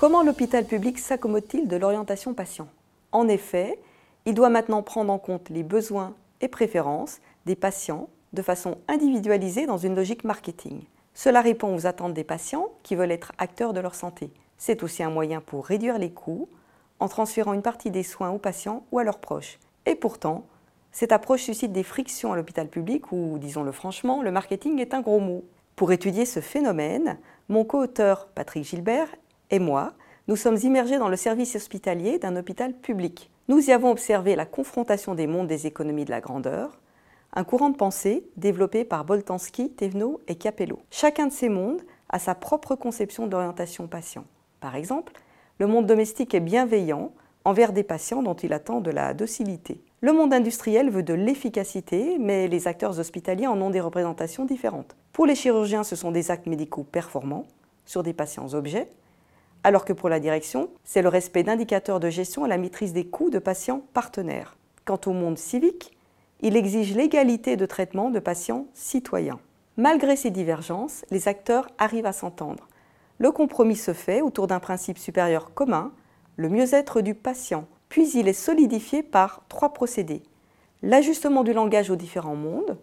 Comment l'hôpital public s'accommode-t-il de l'orientation patient? En effet, il doit maintenant prendre en compte les besoins et préférences des patients de façon individualisée dans une logique marketing. Cela répond aux attentes des patients qui veulent être acteurs de leur santé. C'est aussi un moyen pour réduire les coûts en transférant une partie des soins aux patients ou à leurs proches. Et pourtant, cette approche suscite des frictions à l'hôpital public où, disons-le franchement, le marketing est un gros mot. Pour étudier ce phénomène, mon co-auteur Patrick Gilbert et moi, nous sommes immergés dans le service hospitalier d'un hôpital public. Nous y avons observé la confrontation des mondes des économies de la grandeur, un courant de pensée développé par Boltanski, Thévenot et Capello. Chacun de ces mondes a sa propre conception d'orientation patient. Par exemple, le monde domestique est bienveillant envers des patients dont il attend de la docilité. Le monde industriel veut de l'efficacité, mais les acteurs hospitaliers en ont des représentations différentes. Pour les chirurgiens, ce sont des actes médicaux performants sur des patients objets, alors que pour la direction, c'est le respect d'indicateurs de gestion et la maîtrise des coûts de patients partenaires. Quant au monde civique, il exige l'égalité de traitement de patients citoyens. Malgré ces divergences, les acteurs arrivent à s'entendre. Le compromis se fait autour d'un principe supérieur commun, le mieux-être du patient, puis il est solidifié par trois procédés. L'ajustement du langage aux différents mondes,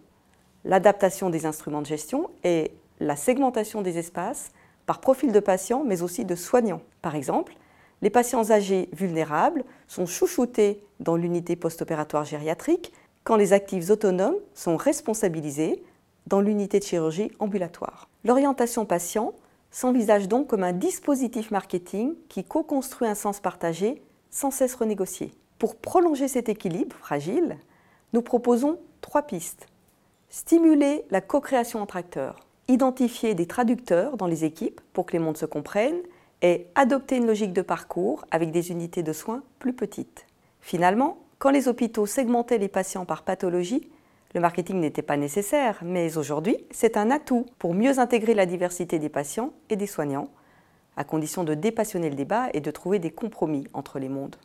l'adaptation des instruments de gestion et la segmentation des espaces par profil de patient mais aussi de soignants. Par exemple, les patients âgés vulnérables sont chouchoutés dans l'unité post-opératoire gériatrique quand les actifs autonomes sont responsabilisés dans l'unité de chirurgie ambulatoire. L'orientation patient s'envisage donc comme un dispositif marketing qui co-construit un sens partagé sans cesse renégocié. Pour prolonger cet équilibre fragile, nous proposons trois pistes. Stimuler la co-création entre acteurs, identifier des traducteurs dans les équipes pour que les mondes se comprennent et adopter une logique de parcours avec des unités de soins plus petites. Finalement, quand les hôpitaux segmentaient les patients par pathologie, le marketing n'était pas nécessaire, mais aujourd'hui, c'est un atout pour mieux intégrer la diversité des patients et des soignants, à condition de dépassionner le débat et de trouver des compromis entre les mondes.